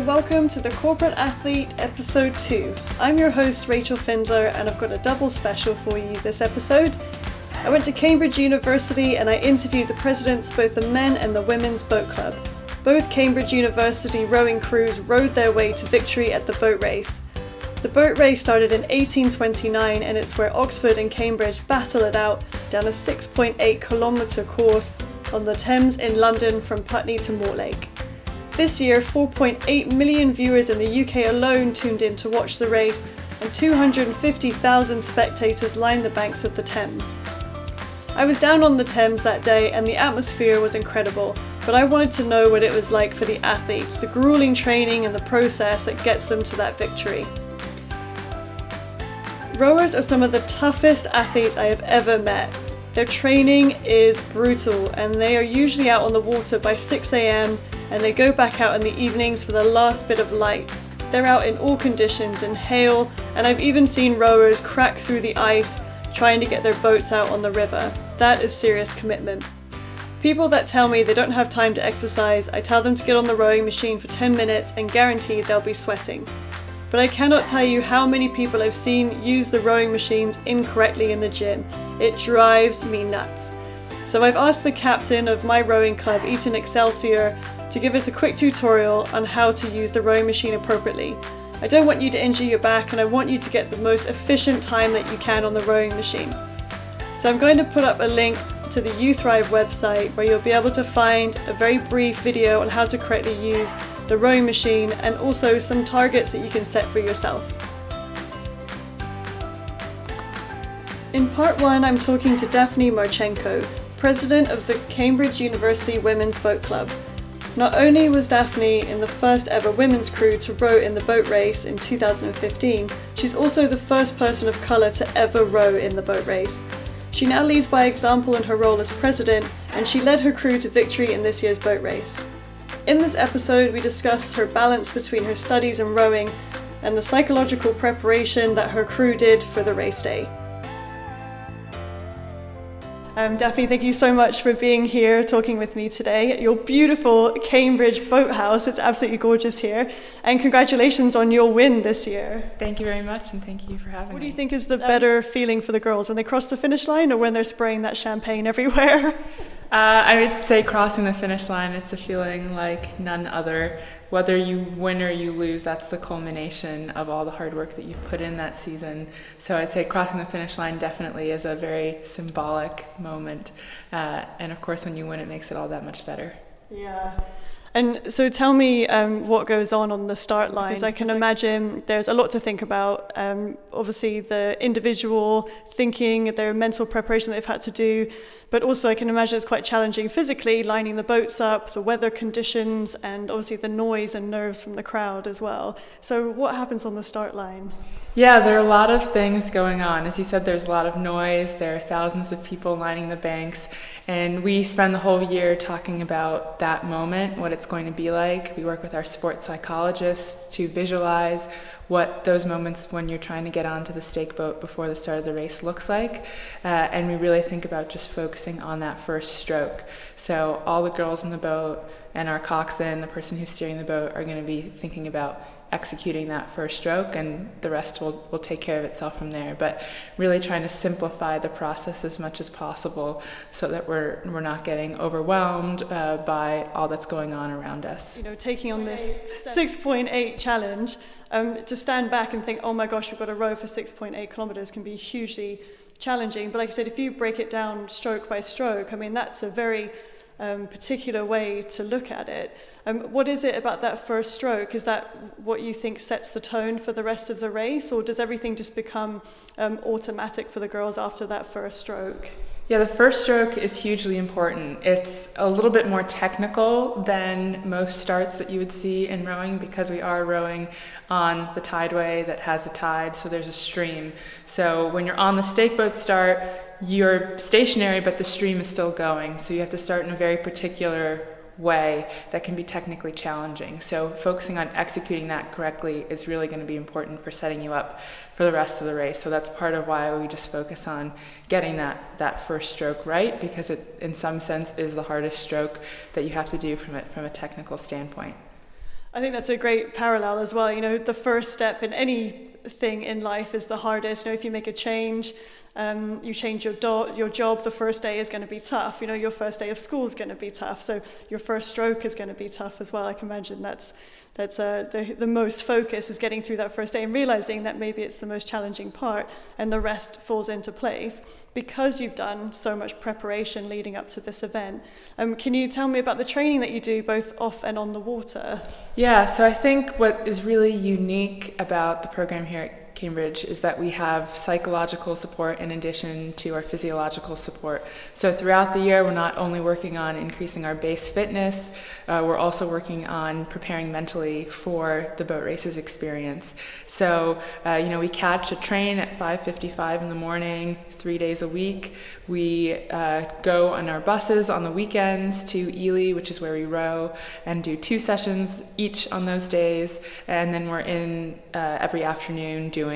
and welcome to the Corporate Athlete Episode 2. I'm your host, Rachel Findler, and I've got a double special for you this episode. I went to Cambridge University and I interviewed the presidents of both the men and the women's boat club. Both Cambridge University rowing crews rowed their way to victory at the boat race. The boat race started in 1829 and it's where Oxford and Cambridge battle it out down a 6.8 kilometre course on the Thames in London from Putney to Mortlake. This year, 4.8 million viewers in the UK alone tuned in to watch the race, and 250,000 spectators lined the banks of the Thames. I was down on the Thames that day, and the atmosphere was incredible, but I wanted to know what it was like for the athletes, the grueling training and the process that gets them to that victory. Rowers are some of the toughest athletes I have ever met. Their training is brutal, and they are usually out on the water by 6 am and they go back out in the evenings for the last bit of light. They're out in all conditions, in hail, and I've even seen rowers crack through the ice trying to get their boats out on the river. That is serious commitment. People that tell me they don't have time to exercise, I tell them to get on the rowing machine for 10 minutes and guarantee they'll be sweating. But I cannot tell you how many people I've seen use the rowing machines incorrectly in the gym. It drives me nuts. So I've asked the captain of my rowing club, Eton Excelsior, to give us a quick tutorial on how to use the rowing machine appropriately. I don't want you to injure your back and I want you to get the most efficient time that you can on the rowing machine. So I'm going to put up a link to the Uthrive website where you'll be able to find a very brief video on how to correctly use the rowing machine and also some targets that you can set for yourself. In part one, I'm talking to Daphne Martschenko, president of the Cambridge University Women's Boat Club. Not only was Daphne in the first ever women's crew to row in the boat race in 2015, she's also the first person of colour to ever row in the boat race. She now leads by example in her role as president, and she led her crew to victory in this year's boat race. In this episode, we discuss her balance between her studies and rowing and the psychological preparation that her crew did for the race day. Um, Daphne, thank you so much for being here talking with me today at your beautiful Cambridge boathouse. It's absolutely gorgeous here. And congratulations on your win this year. Thank you very much, and thank you for having me. What do you think is the better feeling for the girls when they cross the finish line or when they're spraying that champagne everywhere? Uh, I would say crossing the finish line, it's a feeling like none other. Whether you win or you lose, that's the culmination of all the hard work that you've put in that season. So I'd say crossing the finish line definitely is a very symbolic moment. Uh, and of course, when you win, it makes it all that much better. Yeah. And so tell me um, what goes on on the start line, because I can imagine there's a lot to think about. Um, obviously, the individual thinking, their mental preparation they've had to do, but also I can imagine it's quite challenging physically, lining the boats up, the weather conditions, and obviously the noise and nerves from the crowd as well. So, what happens on the start line? Yeah, there are a lot of things going on. As you said, there's a lot of noise, there are thousands of people lining the banks, and we spend the whole year talking about that moment, what it's going to be like. We work with our sports psychologists to visualize what those moments when you're trying to get onto the stake boat before the start of the race looks like. Uh, and we really think about just focusing on that first stroke. So all the girls in the boat and our coxswain, the person who's steering the boat, are going to be thinking about executing that first stroke and the rest will, will take care of itself from there. But really trying to simplify the process as much as possible so that we're, we're not getting overwhelmed uh, by all that's going on around us. You know taking on this 6.8 challenge um, to stand back and think oh my gosh we've got to row for 6.8 kilometers can be hugely challenging. But like i said if you break it down stroke by stroke i mean that's a very um, particular way to look at it. Um, what is it about that first stroke? Is that what you think sets the tone for the rest of the race, or does everything just become um, automatic for the girls after that first stroke? Yeah, the first stroke is hugely important. It's a little bit more technical than most starts that you would see in rowing because we are rowing on the tideway that has a tide, so there's a stream. So when you're on the stake boat start, you're stationary, but the stream is still going. So you have to start in a very particular way that can be technically challenging. So focusing on executing that correctly is really going to be important for setting you up for the rest of the race. So that's part of why we just focus on getting that that first stroke right because it in some sense is the hardest stroke that you have to do from it from a technical standpoint. I think that's a great parallel as well. You know, the first step in anything in life is the hardest. You know, if you make a change, um, you change your, do- your job, the first day is going to be tough. You know, your first day of school is going to be tough. So your first stroke is going to be tough as well. I can imagine that's that's uh, the, the most focus is getting through that first day and realizing that maybe it's the most challenging part and the rest falls into place because you've done so much preparation leading up to this event. Um, can you tell me about the training that you do both off and on the water? Yeah, so I think what is really unique about the program here at Cambridge is that we have psychological support in addition to our physiological support. So throughout the year, we're not only working on increasing our base fitness, uh, we're also working on preparing mentally for the boat races experience. So, uh, you know, we catch a train at 5:55 in the morning, three days a week. We uh, go on our buses on the weekends to Ely, which is where we row, and do two sessions each on those days. And then we're in uh, every afternoon doing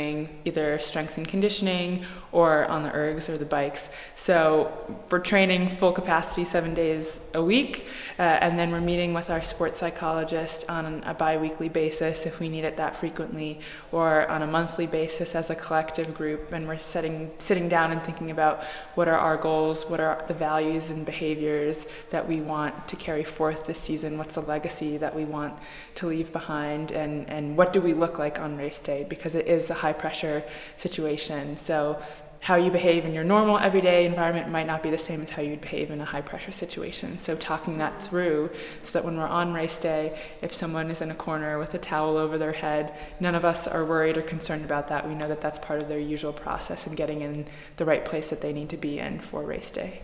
either strength and conditioning or on the ergs or the bikes. So we're training full capacity seven days a week, uh, and then we're meeting with our sports psychologist on a bi weekly basis if we need it that frequently, or on a monthly basis as a collective group. And we're setting, sitting down and thinking about what are our goals, what are the values and behaviors that we want to carry forth this season, what's the legacy that we want to leave behind, and, and what do we look like on race day, because it is a high pressure situation. So how you behave in your normal everyday environment might not be the same as how you'd behave in a high pressure situation. So, talking that through so that when we're on race day, if someone is in a corner with a towel over their head, none of us are worried or concerned about that. We know that that's part of their usual process in getting in the right place that they need to be in for race day.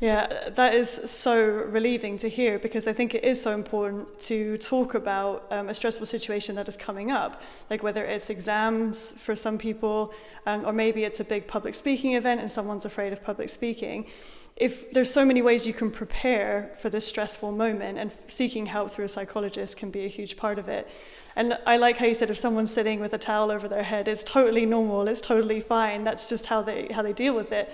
Yeah, that is so relieving to hear because I think it is so important to talk about um, a stressful situation that is coming up, like whether it's exams for some people, um, or maybe it's a big public speaking event and someone's afraid of public speaking. If there's so many ways you can prepare for this stressful moment, and seeking help through a psychologist can be a huge part of it. And I like how you said if someone's sitting with a towel over their head, it's totally normal, it's totally fine. That's just how they how they deal with it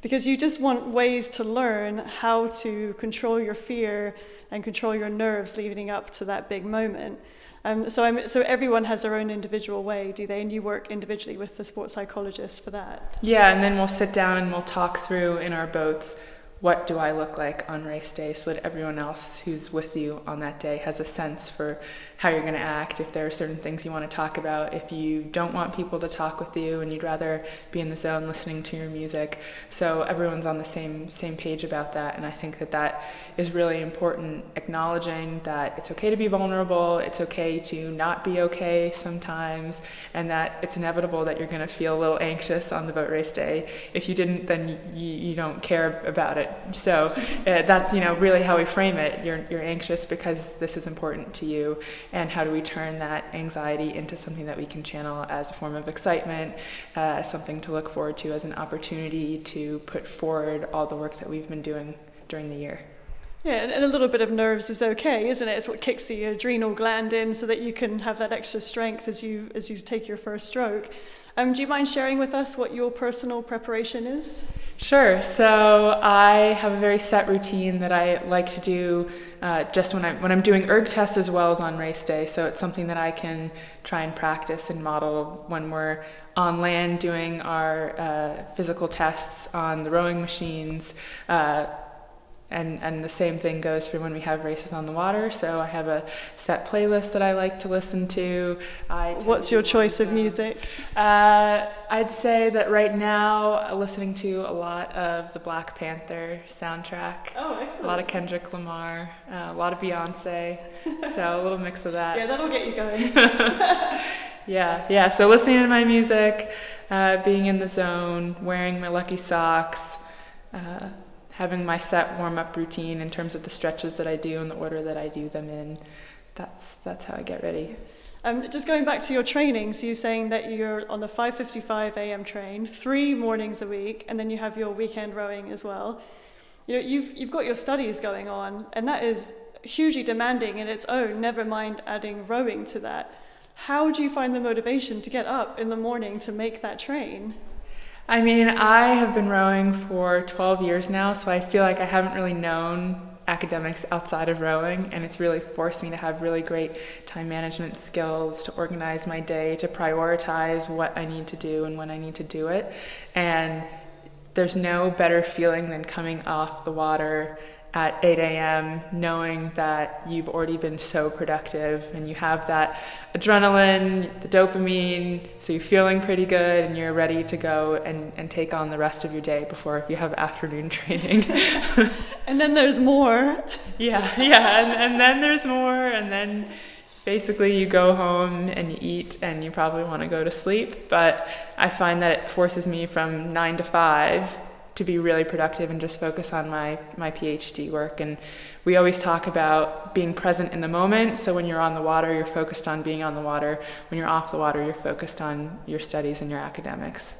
because you just want ways to learn how to control your fear and control your nerves leading up to that big moment. Um, so, I'm, so everyone has their own individual way, do they? And you work individually with the sports psychologist for that. Yeah, and then we'll sit down and we'll talk through in our boats what do I look like on race day so that everyone else who's with you on that day has a sense for how you're going to act, if there are certain things you want to talk about, if you don't want people to talk with you and you'd rather be in the zone listening to your music. So everyone's on the same same page about that and I think that that is really important acknowledging that it's okay to be vulnerable, it's okay to not be okay sometimes and that it's inevitable that you're going to feel a little anxious on the boat race day. If you didn't then you, you don't care about it. So uh, that's you know really how we frame it. You're you're anxious because this is important to you and how do we turn that anxiety into something that we can channel as a form of excitement, uh, something to look forward to as an opportunity to put forward all the work that we've been doing during the year. Yeah, and a little bit of nerves is okay, isn't it? It's what kicks the adrenal gland in so that you can have that extra strength as you as you take your first stroke. Um, do you mind sharing with us what your personal preparation is? Sure. So I have a very set routine that I like to do uh, just when I'm when I'm doing erg tests as well as on race day. So it's something that I can try and practice and model when we're on land doing our uh, physical tests on the rowing machines. Uh, and and the same thing goes for when we have races on the water. So I have a set playlist that I like to listen to. I What's your choice of music? Uh, I'd say that right now, listening to a lot of the Black Panther soundtrack. Oh, excellent. A lot of Kendrick Lamar, uh, a lot of Beyonce. so a little mix of that. Yeah, that'll get you going. yeah, yeah. So listening to my music, uh, being in the zone, wearing my lucky socks. Having my set warm up routine in terms of the stretches that I do and the order that I do them in. That's that's how I get ready. Um, just going back to your training, so you're saying that you're on the 5:55 a.m. train three mornings a week, and then you have your weekend rowing as well. You know, you've you've got your studies going on, and that is hugely demanding in its own. Never mind adding rowing to that. How do you find the motivation to get up in the morning to make that train? I mean, I have been rowing for 12 years now, so I feel like I haven't really known academics outside of rowing, and it's really forced me to have really great time management skills, to organize my day, to prioritize what I need to do and when I need to do it. And there's no better feeling than coming off the water at 8 a.m., knowing that you've already been so productive and you have that adrenaline, the dopamine, so you're feeling pretty good and you're ready to go and, and take on the rest of your day before you have afternoon training. and then there's more. Yeah, yeah, and, and then there's more, and then basically you go home and you eat and you probably want to go to sleep. But I find that it forces me from nine to five to be really productive and just focus on my, my PhD work. And we always talk about being present in the moment. So when you're on the water, you're focused on being on the water. When you're off the water, you're focused on your studies and your academics.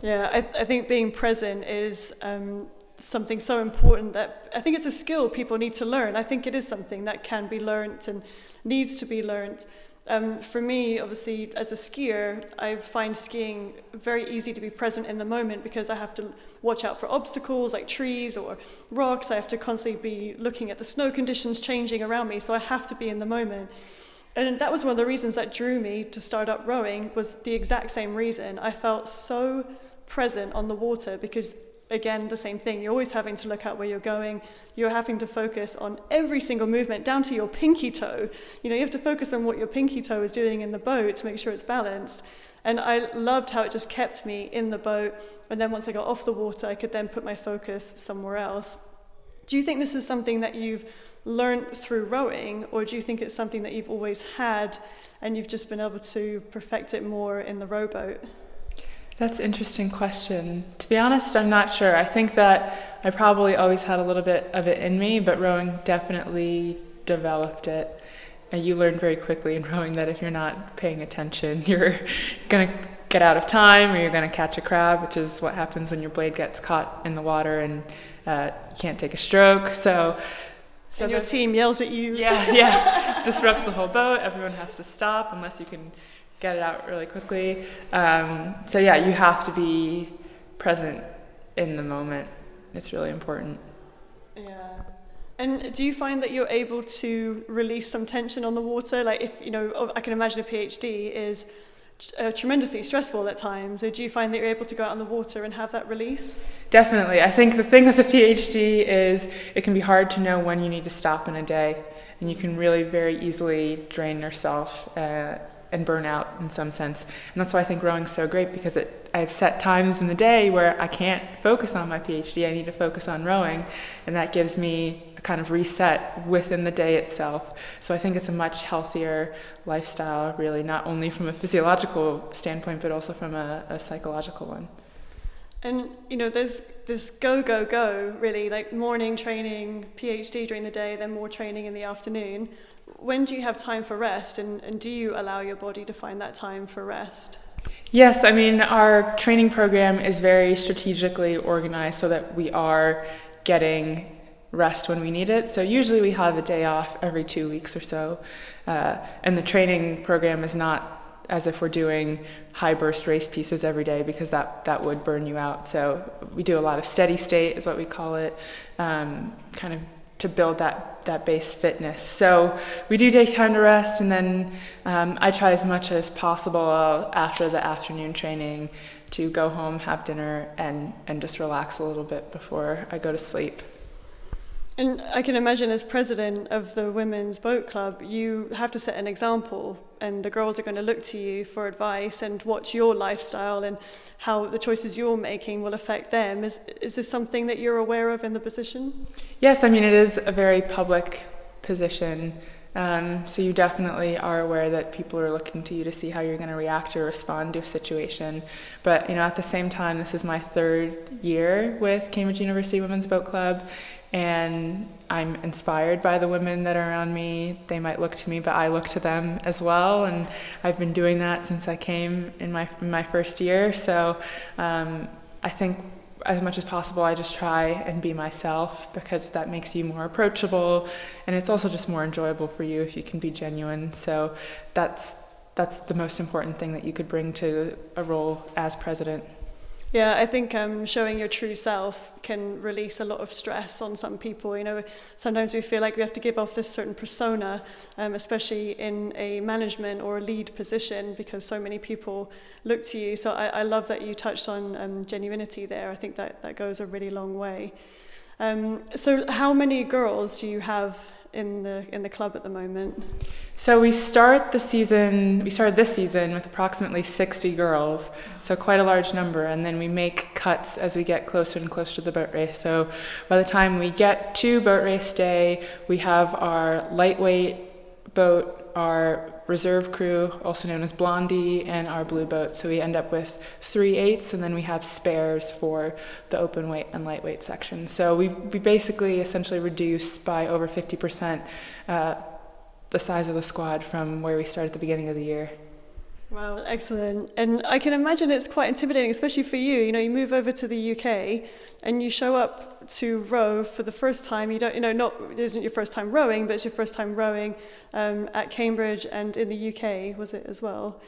Yeah, I, I think being present is um, something so important that I think it's a skill people need to learn. I think it is something that can be learned and needs to be learned. Um, for me, obviously, as a skier, I find skiing very easy to be present in the moment because I have to watch out for obstacles like trees or rocks. I have to constantly be looking at the snow conditions changing around me, so I have to be in the moment. And that was one of the reasons that drew me to start up rowing was the exact same reason. I felt so present on the water because again the same thing. You're always having to look out where you're going. You're having to focus on every single movement down to your pinky toe. You know you have to focus on what your pinky toe is doing in the boat to make sure it's balanced. And i loved how it just kept me in the boat. And then once i got off the water i could then put my focus somewhere else. Do you think this is something that you've learned through rowing or do you think it's something that you've always had and you've just been able to perfect it more in the rowboat that's an interesting question. To be honest, I'm not sure. I think that I probably always had a little bit of it in me, but rowing definitely developed it. And you learn very quickly in rowing that if you're not paying attention, you're going to get out of time or you're going to catch a crab, which is what happens when your blade gets caught in the water and uh, you can't take a stroke. So, so and your team yells at you. Yeah, yeah. Disrupts the whole boat. Everyone has to stop unless you can get it out really quickly. Um, so yeah, you have to be present in the moment. It's really important. Yeah. And do you find that you're able to release some tension on the water? Like if you know, I can imagine a PhD is uh, tremendously stressful at times. So do you find that you're able to go out on the water and have that release? Definitely. I think the thing with a PhD is it can be hard to know when you need to stop in a day, and you can really very easily drain yourself. Uh, and burn out in some sense. And that's why I think rowing's so great because it, I have set times in the day where I can't focus on my PhD. I need to focus on rowing, and that gives me a kind of reset within the day itself. So I think it's a much healthier lifestyle, really, not only from a physiological standpoint, but also from a, a psychological one. And you know, there's this go go go really, like morning training, PhD during the day, then more training in the afternoon when do you have time for rest and, and do you allow your body to find that time for rest? Yes, I mean, our training program is very strategically organized so that we are getting rest when we need it. So usually we have a day off every two weeks or so. Uh, and the training program is not as if we're doing high burst race pieces every day because that, that would burn you out. So we do a lot of steady state, is what we call it, um, kind of to build that, that base fitness. So we do take time to rest, and then um, I try as much as possible after the afternoon training to go home, have dinner, and, and just relax a little bit before I go to sleep. And I can imagine, as president of the Women's Boat Club, you have to set an example, and the girls are going to look to you for advice and watch your lifestyle and how the choices you're making will affect them. Is, is this something that you're aware of in the position? Yes, I mean, it is a very public position. Um, so you definitely are aware that people are looking to you to see how you're going to react or respond to a situation. But you know, at the same time, this is my third year with Cambridge University Women's Boat Club, and I'm inspired by the women that are around me. They might look to me, but I look to them as well, and I've been doing that since I came in my in my first year. So um, I think as much as possible, I just try and be myself because that makes you more approachable, and it's also just more enjoyable for you if you can be genuine. So that's that's the most important thing that you could bring to a role as president. Yeah, I think um, showing your true self can release a lot of stress on some people. You know, sometimes we feel like we have to give off this certain persona, um, especially in a management or a lead position, because so many people look to you. So I, I love that you touched on um, genuinity there. I think that, that goes a really long way. Um, so, how many girls do you have in the in the club at the moment? So we start the season. We started this season with approximately 60 girls, so quite a large number, and then we make cuts as we get closer and closer to the boat race. So by the time we get to boat race day, we have our lightweight boat our reserve crew, also known as Blondie, and our blue boat. So we end up with three eights, and then we have spares for the open weight and lightweight section. So we, we basically essentially reduce by over 50% uh, the size of the squad from where we started at the beginning of the year. Wow, excellent. And I can imagine it's quite intimidating, especially for you. You know, you move over to the UK and you show up to row for the first time. You don't, you know, not it isn't your first time rowing, but it's your first time rowing um, at Cambridge and in the UK, was it as well?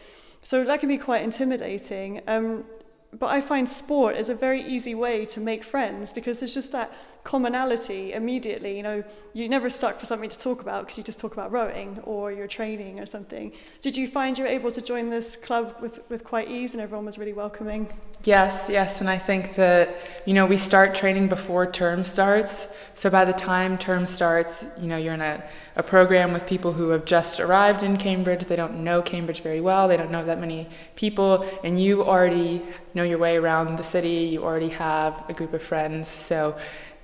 So that can be quite intimidating. Um, but I find sport is a very easy way to make friends because there's just that commonality immediately. You know, you're never stuck for something to talk about because you just talk about rowing or your training or something. Did you find you were able to join this club with, with quite ease and everyone was really welcoming? Yes, yes, and I think that you know we start training before term starts. So by the time term starts, you know you're in a, a program with people who have just arrived in Cambridge. They don't know Cambridge very well. They don't know that many people, and you already know your way around the city. You already have a group of friends. So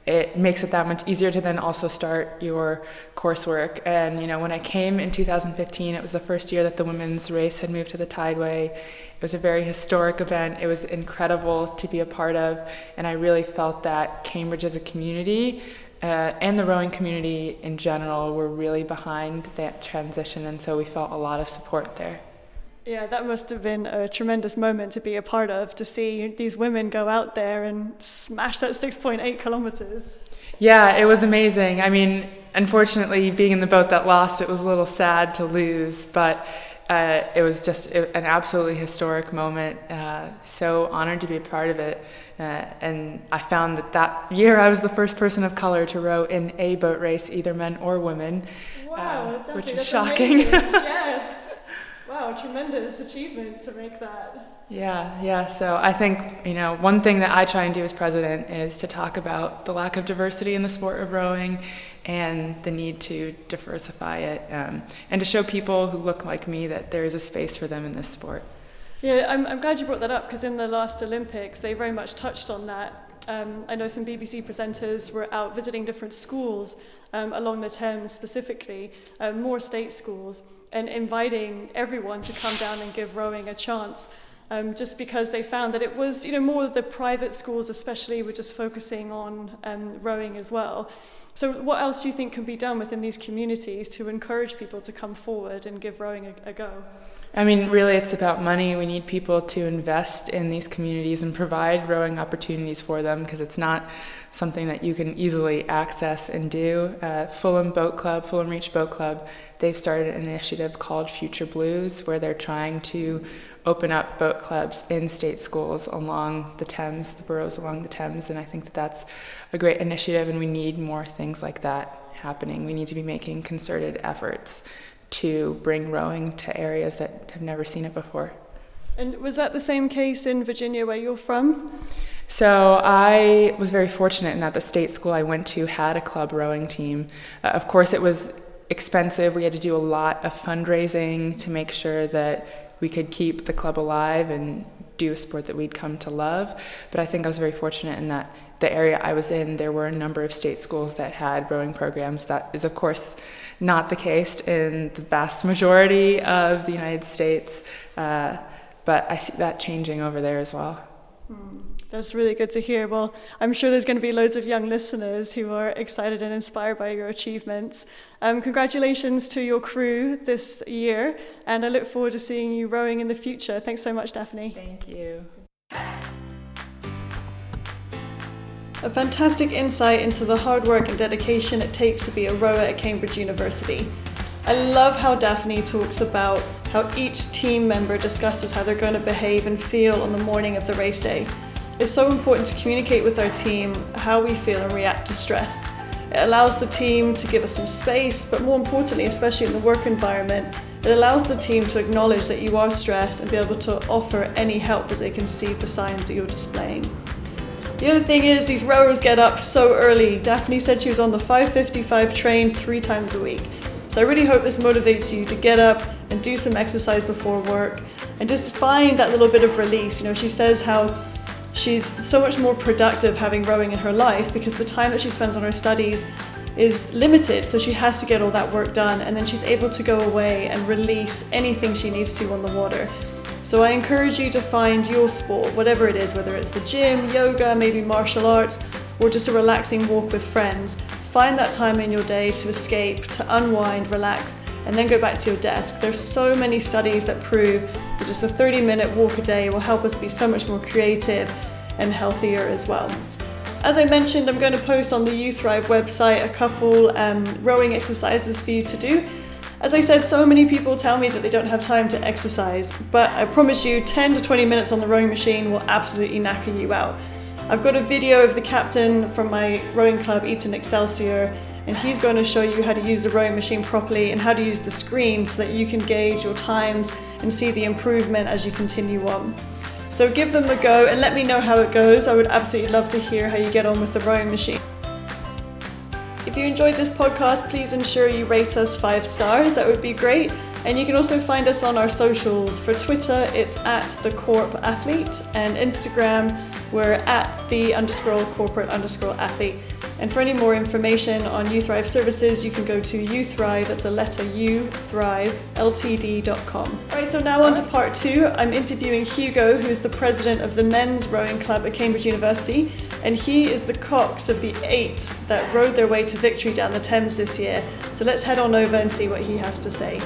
it makes it that much easier to then also start your coursework. And you know, when I came in 2015, it was the first year that the women's race had moved to the Tideway. It was a very historic event. It was incredible to be a part of, and I really felt that Cambridge as a community uh, and the rowing community in general were really behind that transition, and so we felt a lot of support there. Yeah, that must have been a tremendous moment to be a part of, to see these women go out there and smash that 6.8 kilometers. Yeah, it was amazing. I mean, unfortunately, being in the boat that lost, it was a little sad to lose, but uh, it was just an absolutely historic moment. Uh, so honored to be a part of it. Uh, and I found that that year I was the first person of color to row in a boat race, either men or women, wow, uh, which is shocking. yes. Wow, tremendous achievement to make that. Yeah, yeah. So I think, you know, one thing that I try and do as president is to talk about the lack of diversity in the sport of rowing and the need to diversify it um, and to show people who look like me that there is a space for them in this sport. Yeah, I'm, I'm glad you brought that up because in the last Olympics, they very much touched on that. Um, I know some BBC presenters were out visiting different schools um, along the Thames specifically, uh, more state schools and inviting everyone to come down and give rowing a chance. Um, just because they found that it was, you know, more the private schools, especially, were just focusing on um, rowing as well. So, what else do you think can be done within these communities to encourage people to come forward and give rowing a, a go? I mean, really, it's about money. We need people to invest in these communities and provide rowing opportunities for them because it's not something that you can easily access and do. Uh, Fulham Boat Club, Fulham Reach Boat Club, they've started an initiative called Future Blues where they're trying to open up boat clubs in state schools along the Thames, the boroughs along the Thames, and I think that that's a great initiative, and we need more things like that happening. We need to be making concerted efforts to bring rowing to areas that have never seen it before. And was that the same case in Virginia where you're from? So I was very fortunate in that the state school I went to had a club rowing team. Uh, of course, it was expensive. We had to do a lot of fundraising to make sure that we could keep the club alive and do a sport that we'd come to love. But I think I was very fortunate in that the area I was in, there were a number of state schools that had rowing programs. That is, of course, not the case in the vast majority of the United States, uh, but I see that changing over there as well. Mm, that's really good to hear. Well, I'm sure there's going to be loads of young listeners who are excited and inspired by your achievements. Um, congratulations to your crew this year, and I look forward to seeing you rowing in the future. Thanks so much, Daphne. Thank you. A fantastic insight into the hard work and dedication it takes to be a rower at Cambridge University. I love how Daphne talks about how each team member discusses how they're going to behave and feel on the morning of the race day. It's so important to communicate with our team how we feel and react to stress. It allows the team to give us some space, but more importantly, especially in the work environment, it allows the team to acknowledge that you are stressed and be able to offer any help as they can see the signs that you're displaying. The other thing is these rowers get up so early. Daphne said she was on the 5:55 train 3 times a week. So I really hope this motivates you to get up and do some exercise before work and just find that little bit of release. You know, she says how she's so much more productive having rowing in her life because the time that she spends on her studies is limited, so she has to get all that work done, and then she's able to go away and release anything she needs to on the water. So I encourage you to find your sport, whatever it is, whether it's the gym, yoga, maybe martial arts, or just a relaxing walk with friends. Find that time in your day to escape, to unwind, relax, and then go back to your desk. There's so many studies that prove that just a 30 minute walk a day will help us be so much more creative and healthier as well. As I mentioned, I'm going to post on the Uthrive website a couple um, rowing exercises for you to do. As I said, so many people tell me that they don't have time to exercise, but I promise you 10 to 20 minutes on the rowing machine will absolutely knacker you out. I've got a video of the captain from my rowing club, Eton Excelsior, and he's going to show you how to use the rowing machine properly and how to use the screen so that you can gauge your times and see the improvement as you continue on. So give them a go and let me know how it goes. I would absolutely love to hear how you get on with the rowing machine. If you enjoyed this podcast, please ensure you rate us five stars. That would be great. And you can also find us on our socials. For Twitter, it's at the Corp Athlete, and Instagram, we're at the underscore corporate underscore athlete. And for any more information on Uthrive services, you can go to Uthrive, that's a letter U, Thrive, Ltd.com. Alright, so now on to part two. I'm interviewing Hugo, who is the president of the men's rowing club at Cambridge University, and he is the cox of the eight that rowed their way to victory down the Thames this year. So let's head on over and see what he has to say.